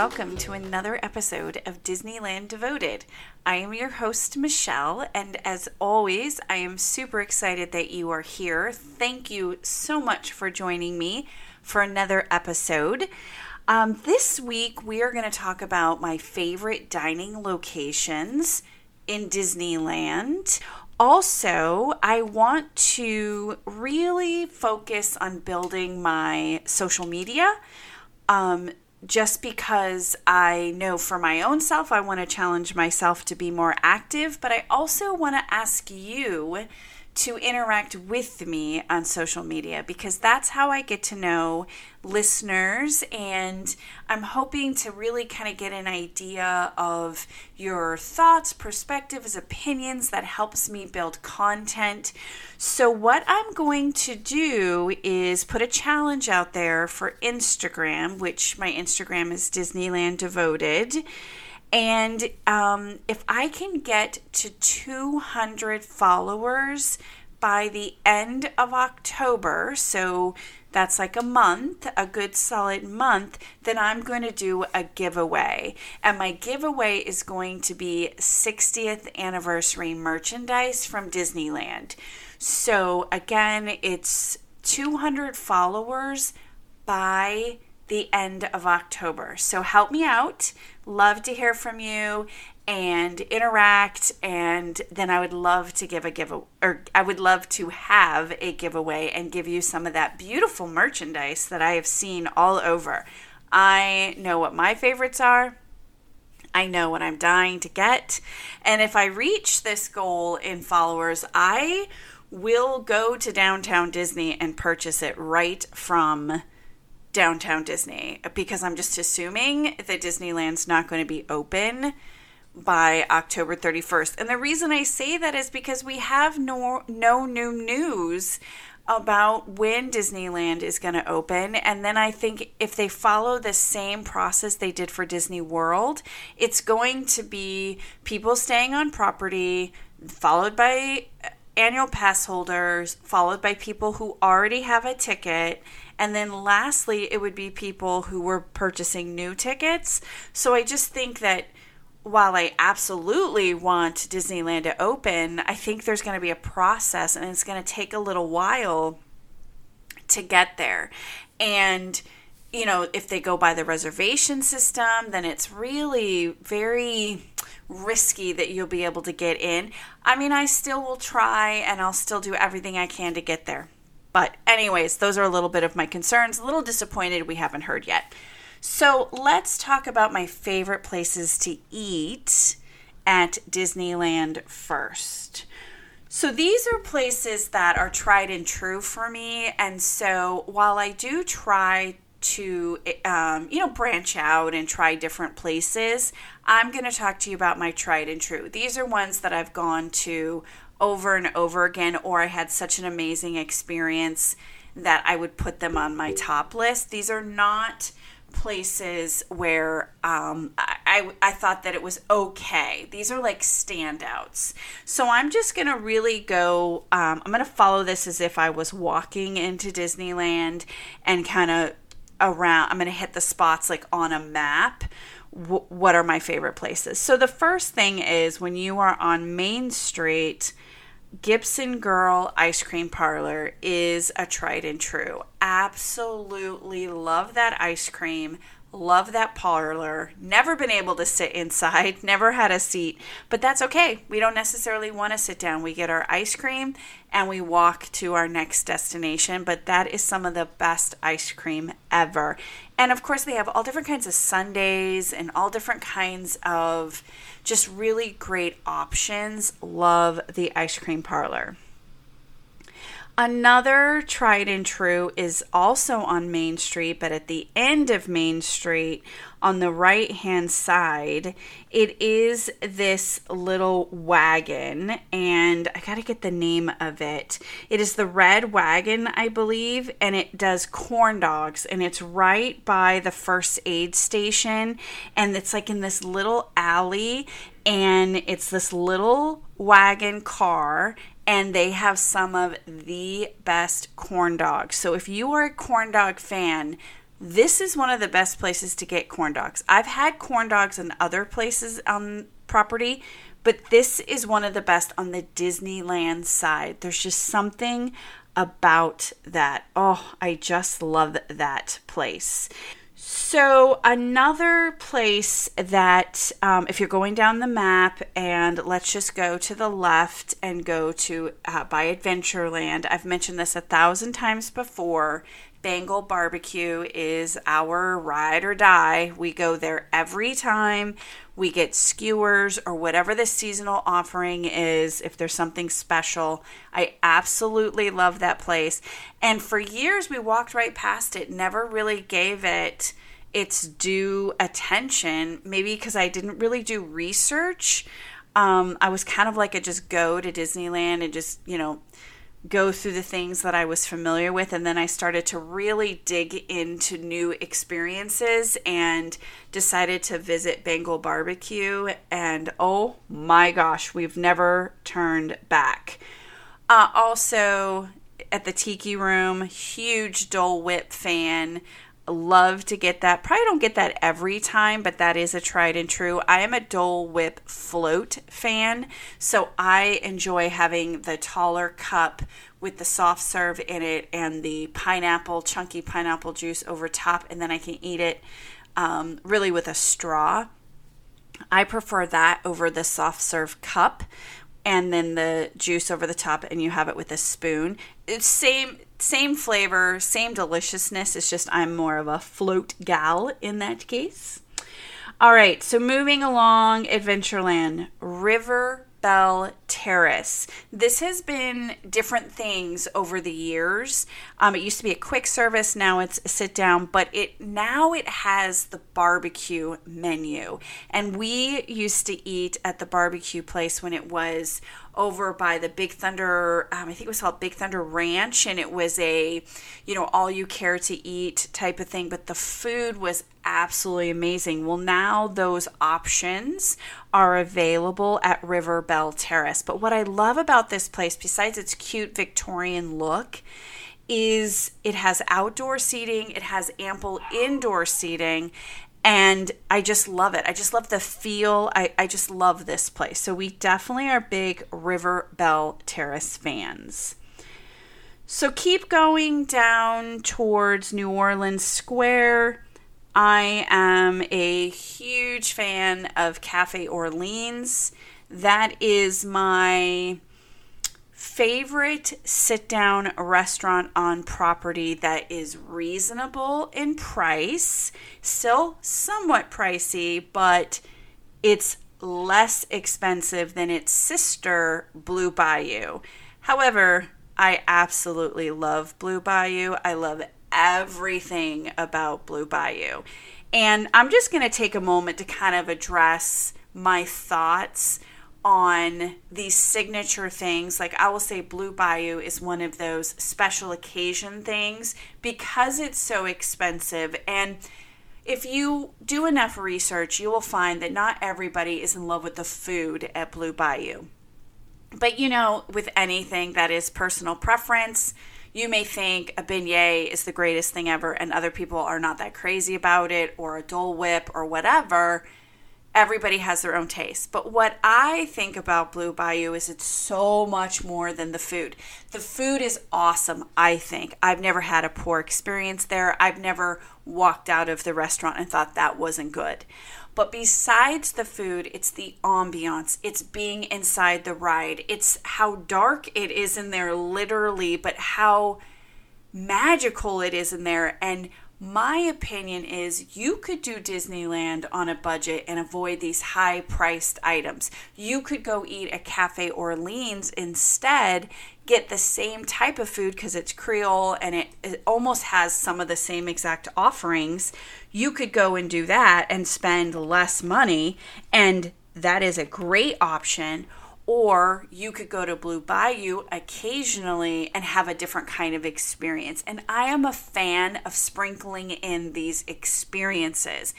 welcome to another episode of Disneyland Devoted. I am your host, Michelle, and as always, I am super excited that you are here. Thank you so much for joining me for another episode. Um, this week, we are going to talk about my favorite dining locations in Disneyland. Also, I want to really focus on building my social media. Um, just because I know for my own self, I want to challenge myself to be more active, but I also want to ask you to interact with me on social media because that's how I get to know listeners. And I'm hoping to really kind of get an idea of your thoughts, perspectives, opinions that helps me build content. So, what I'm going to do is put a challenge out there for Instagram, which my Instagram is Disneyland Devoted. And um, if I can get to 200 followers by the end of October, so that's like a month, a good solid month, then I'm going to do a giveaway. And my giveaway is going to be 60th anniversary merchandise from Disneyland. So again, it's 200 followers by the end of October. So help me out. Love to hear from you and interact and then I would love to give a give or I would love to have a giveaway and give you some of that beautiful merchandise that I have seen all over. I know what my favorites are. I know what I'm dying to get. And if I reach this goal in followers, I will go to downtown Disney and purchase it right from downtown Disney because I'm just assuming that Disneyland's not going to be open by October 31st. And the reason I say that is because we have no no new news about when Disneyland is going to open. And then I think if they follow the same process they did for Disney World, it's going to be people staying on property, followed by uh, annual pass holders, followed by people who already have a ticket. And then lastly, it would be people who were purchasing new tickets. So I just think that while I absolutely want Disneyland to open, I think there's going to be a process and it's going to take a little while to get there. And, you know, if they go by the reservation system, then it's really very risky that you'll be able to get in. I mean, I still will try and I'll still do everything I can to get there. But, anyways, those are a little bit of my concerns. A little disappointed we haven't heard yet. So let's talk about my favorite places to eat at Disneyland first. So these are places that are tried and true for me. And so while I do try to, um, you know, branch out and try different places, I'm going to talk to you about my tried and true. These are ones that I've gone to over and over again, or I had such an amazing experience that I would put them on my top list. These are not places where um, I, I thought that it was okay. These are like standouts. So I'm just going to really go, um, I'm going to follow this as if I was walking into Disneyland and kind of around, I'm going to hit the spots like on a map. What are my favorite places? So the first thing is when you are on Main Street Gibson Girl Ice Cream Parlor is a tried and true. Absolutely love that ice cream. Love that parlor. Never been able to sit inside, never had a seat, but that's okay. We don't necessarily want to sit down. We get our ice cream and we walk to our next destination, but that is some of the best ice cream ever. And of course, they have all different kinds of sundaes and all different kinds of just really great options. Love the ice cream parlor. Another tried and true is also on Main Street, but at the end of Main Street on the right hand side, it is this little wagon, and I gotta get the name of it. It is the Red Wagon, I believe, and it does corn dogs, and it's right by the first aid station, and it's like in this little alley, and it's this little wagon car and they have some of the best corn dogs. So if you are a corn dog fan, this is one of the best places to get corn dogs. I've had corn dogs in other places on property, but this is one of the best on the Disneyland side. There's just something about that. Oh, I just love that place. So, another place that, um, if you're going down the map, and let's just go to the left and go to uh, by Adventureland. I've mentioned this a thousand times before. Bengal Barbecue is our ride or die. We go there every time. We get skewers or whatever the seasonal offering is, if there's something special. I absolutely love that place. And for years, we walked right past it, never really gave it its due attention, maybe because I didn't really do research. Um, I was kind of like a just go to Disneyland and just, you know, go through the things that I was familiar with. And then I started to really dig into new experiences and decided to visit Bengal Barbecue. And oh my gosh, we've never turned back. Uh, also, at the Tiki Room, huge Dole Whip fan love to get that. Probably don't get that every time, but that is a tried and true. I am a Dole Whip float fan, so I enjoy having the taller cup with the soft serve in it and the pineapple, chunky pineapple juice over top, and then I can eat it um, really with a straw. I prefer that over the soft serve cup and then the juice over the top and you have it with a spoon. It's same same flavor, same deliciousness. It's just I'm more of a float gal in that case. All right, so moving along Adventureland, River Belle Terrace. This has been different things over the years. Um, it used to be a quick service, now it's a sit down, but it now it has the barbecue menu. And we used to eat at the barbecue place when it was over by the Big Thunder, um, I think it was called Big Thunder Ranch, and it was a, you know, all you care to eat type of thing. But the food was absolutely amazing. Well, now those options are available at River Belle Terrace. But what I love about this place, besides its cute Victorian look, is it has outdoor seating, it has ample indoor seating, and I just love it. I just love the feel. I, I just love this place. So we definitely are big River Belle Terrace fans. So keep going down towards New Orleans Square. I am a huge fan of Cafe Orleans. That is my favorite sit down restaurant on property that is reasonable in price, still somewhat pricey, but it's less expensive than its sister, Blue Bayou. However, I absolutely love Blue Bayou. I love everything about Blue Bayou. And I'm just going to take a moment to kind of address my thoughts on these signature things. Like I will say, Blue Bayou is one of those special occasion things because it's so expensive. And if you do enough research, you will find that not everybody is in love with the food at Blue Bayou. But you know, with anything that is personal preference, you may think a beignet is the greatest thing ever, and other people are not that crazy about it, or a Dole Whip, or whatever everybody has their own taste. But what I think about Blue Bayou is it's so much more than the food. The food is awesome, I think. I've never had a poor experience there. I've never walked out of the restaurant and thought that wasn't good. But besides the food, it's the ambiance. It's being inside the ride. It's how dark it is in there, literally, but how magical it is in there. And my opinion is you could do Disneyland on a budget and avoid these high priced items. You could go eat at Cafe Orleans instead, get the same type of food because it's Creole and it, it, almost has some of the same exact offerings. You could go and do that and spend less money, and that is a great option or you could go to Blue Bayou occasionally and have a different kind of experience. And I am a fan of sprinkling in these experiences.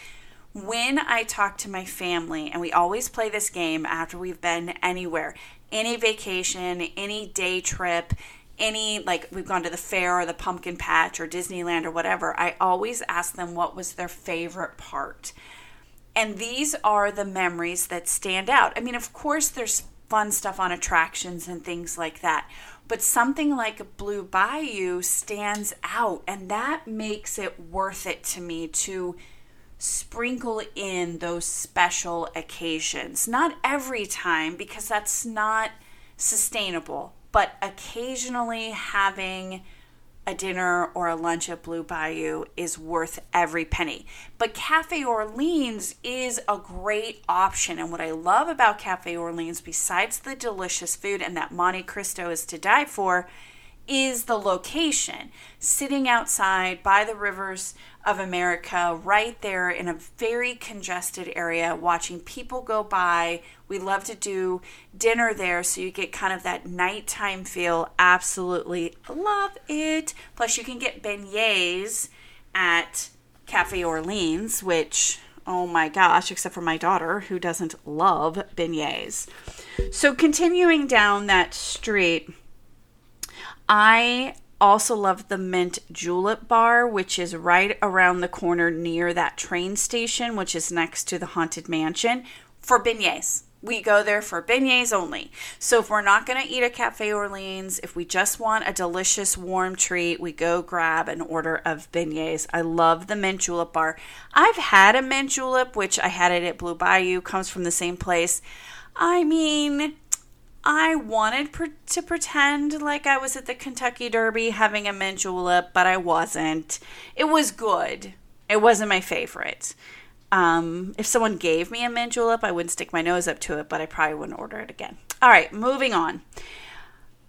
When I talk to my family, and we always play this game after we've been anywhere, any vacation, any day trip, any like we've gone to the fair or the pumpkin patch or Disneyland or whatever, I always ask them what was their favorite part. And these are the memories that stand out. I mean, of course there's fun stuff on attractions and things like that. But something like Blue Bayou stands out, and that makes it worth it to me to sprinkle in those special occasions. Not every time, because that's not sustainable, but occasionally having a dinner or a lunch at Blue Bayou is worth every penny. But Cafe Orleans is a great option. And what I love about Cafe Orleans, besides the delicious food and that Monte Cristo is to die for, is the location. Sitting outside by the rivers of America, right there in a very congested area, watching people go by. We love to do dinner there, so you get kind of that nighttime feel. Absolutely love it. Plus, you can get beignets at Cafe Orleans, which, oh my gosh, except for my daughter who doesn't love beignets. So, continuing down that street, I also love the Mint Julep Bar, which is right around the corner near that train station, which is next to the Haunted Mansion, for beignets. We go there for beignets only. So if we're not going to eat at Cafe Orleans, if we just want a delicious warm treat, we go grab an order of beignets. I love the mint julep bar. I've had a mint julep, which I had it at Blue Bayou, comes from the same place. I mean, I wanted per- to pretend like I was at the Kentucky Derby having a mint julep, but I wasn't. It was good. It wasn't my favorite. Um, if someone gave me a mint julep, I wouldn't stick my nose up to it, but I probably wouldn't order it again. All right, moving on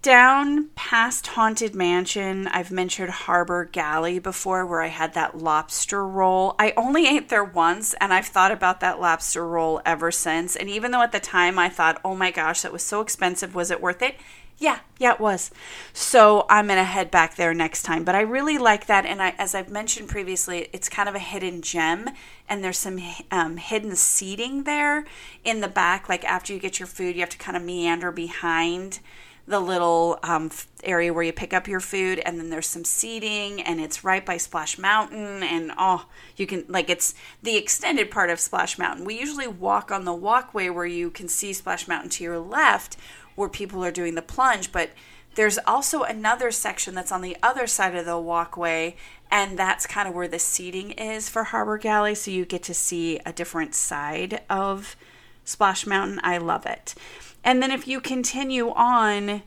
down past Haunted Mansion, I've mentioned Harbor Galley before, where I had that lobster roll. I only ate there once, and I've thought about that lobster roll ever since. And even though at the time I thought, oh my gosh, that was so expensive, was it worth it? Yeah, yeah, it was. So I'm gonna head back there next time. But I really like that, and I, as I've mentioned previously, it's kind of a hidden gem, and there's some um, hidden seating there in the back. Like after you get your food, you have to kind of meander behind the little um, area where you pick up your food and then there's some seating and it's right by splash mountain and oh you can like it's the extended part of splash mountain. We usually walk on the walkway where you can see splash mountain to your left where people are doing the plunge but there's also another section that's on the other side of the walkway and that's kind of where the seating is for harbor galley so you get to see a different side of splash mountain i love it and then if you continue on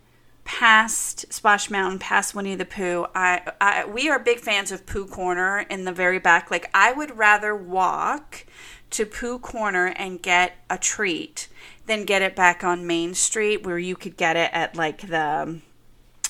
past Splash Mountain, past Winnie the Pooh, I, I we are big fans of Pooh Corner in the very back. Like I would rather walk to Pooh Corner and get a treat than get it back on Main Street where you could get it at like the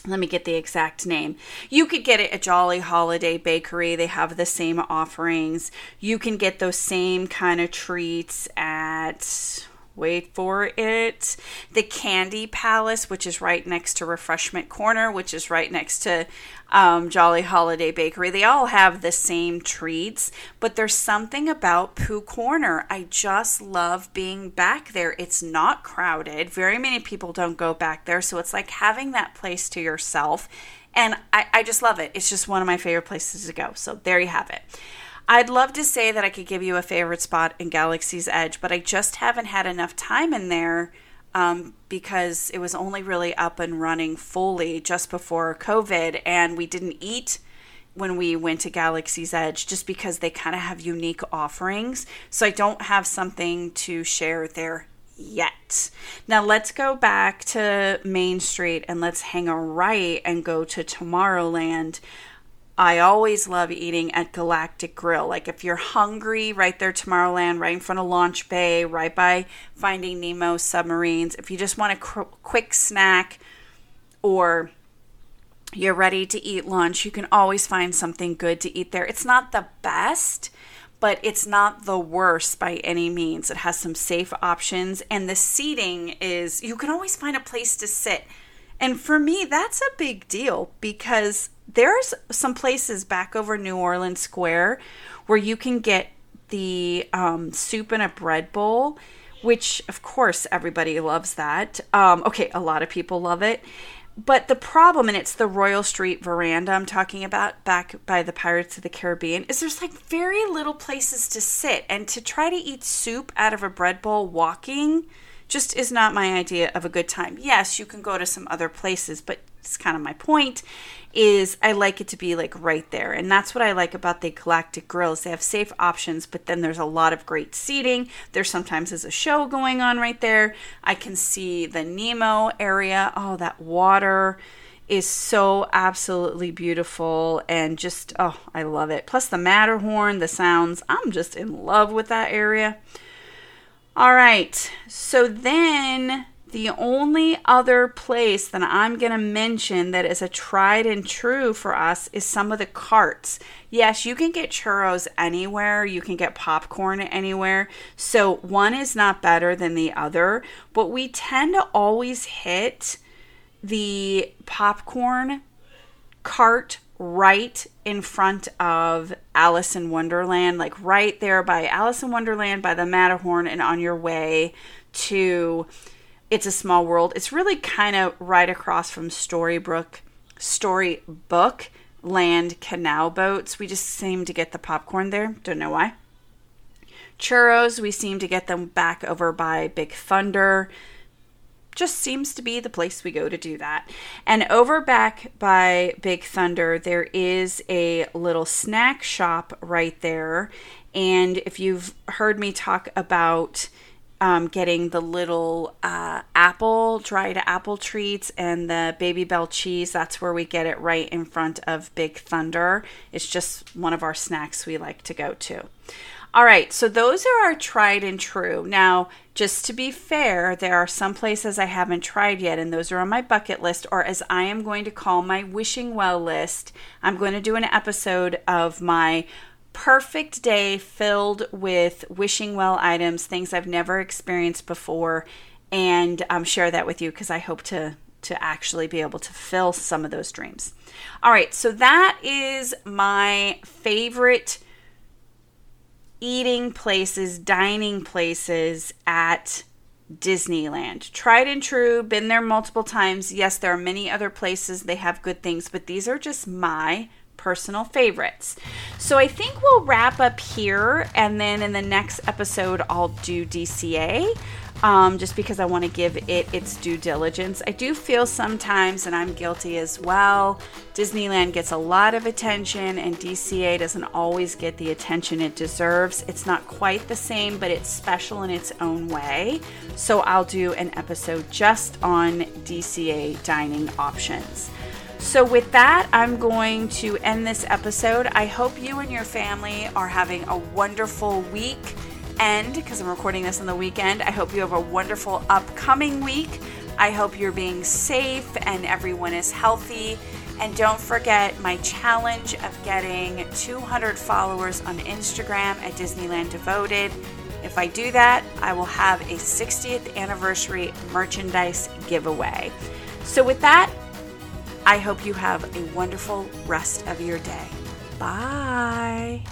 let me get the exact name. You could get it at Jolly Holiday Bakery. They have the same offerings. You can get those same kind of treats at wait for it. The Candy Palace, which is right next to Refreshment Corner, which is right next to um, Jolly Holiday Bakery. They all have the same treats, but there's something about Pooh Corner. I just love being back there. It's not crowded. Very many people don't go back there, so it's like having that place to yourself. And I, I just love it. It's just one of my favorite places to go. So there you have it. I'd love to say that I could give you a favorite spot in Galaxy's Edge, but I just haven't had enough time in there um, because it was only really up and running fully just before COVID, and we didn't eat when we went to Galaxy's Edge just because they kind of have unique offerings. So I don't have something to share there yet. Now let's go back to Main Street and let's hang a right and go to Tomorrowland. I always love eating at Galactic Grill. Like if you're hungry, right there, Tomorrowland, right in front of Launch Bay, right by Finding Nemo submarines. If you just want a cr- quick snack or you're ready to eat lunch, you can always find something good to eat there. It's not the best, but it's not the worst by any means. It has some safe options, and the seating is, you can always find a place to sit. And for me, that's a big deal because there's some places back over New Orleans Square where you can get the um, soup in a bread bowl, which of course everybody loves that. Um, okay, a lot of people love it. but the problem, and it's the Royal Street veranda I'm talking about back by the Pirates of the Caribbean, is there's like very little places to sit. And to try to eat soup out of a bread bowl walking just is not my idea of a good time. Yes, you can go to some other places, but it's kind of my point is I like it to be like right there. And that's what I like about the Galactic Grills. They have safe options, but then there's a lot of great seating. There sometimes is a show going on right there. I can see the Nemo area. Oh, that water is so absolutely beautiful and just oh, I love it. Plus the Matterhorn, the sounds. I'm just in love with that area. All right. So then the only other place that I'm going to mention that is a tried and true for us is some of the carts. Yes, you can get churros anywhere, you can get popcorn anywhere. So one is not better than the other, but we tend to always hit the popcorn cart right in front of Alice in Wonderland, like right there by Alice in Wonderland by the Matterhorn and on your way to it's a Small World. It's really kind of right across from Storybook, Storybook Land Canal Boats. We just seem to get the popcorn there. Don't know why. Churros, we seem to get them back over by Big Thunder. Just seems to be the place we go to do that. And over back by Big Thunder, there is a little snack shop right there. And if you've heard me talk about um, getting the little uh, apple, dried apple treats, and the Babybel cheese. That's where we get it right in front of Big Thunder. It's just one of our snacks we like to go to. All right, so those are our tried and true. Now, just to be fair, there are some places I haven't tried yet, and those are on my bucket list, or as I am going to call my wishing well list. I'm going to do an episode of my perfect day filled with wishing well items, things I've never experienced before, and um, share that with you because I hope to to actually be able to fill some of those dreams. All right, so that is my favorite eating places, dining places at Disneyland. Tried and true, been there multiple times. Yes, there are many other places they have good things, but these are just my personal favorites. So I think we'll wrap up here, and then in the next episode, I'll do DCA. Um, just because I want to give it its due diligence. I do feel sometimes, and I'm guilty as well, Disneyland gets a lot of attention, and DCA doesn't always get the attention it deserves. It's not quite the same, but it's special in its own way. So I'll do an episode just on DCA dining options. So, with that, I'm going to end this episode. I hope you and your family are having a wonderful week. end because I'm recording this on the weekend, I hope you have a wonderful upcoming week. I hope you're being safe and everyone is healthy. And don't forget my challenge of getting 200 followers on Instagram at Disneyland Devoted. If I do that, I will have a 60th anniversary merchandise giveaway. So, with that, I hope you have a wonderful rest of your day. Bye.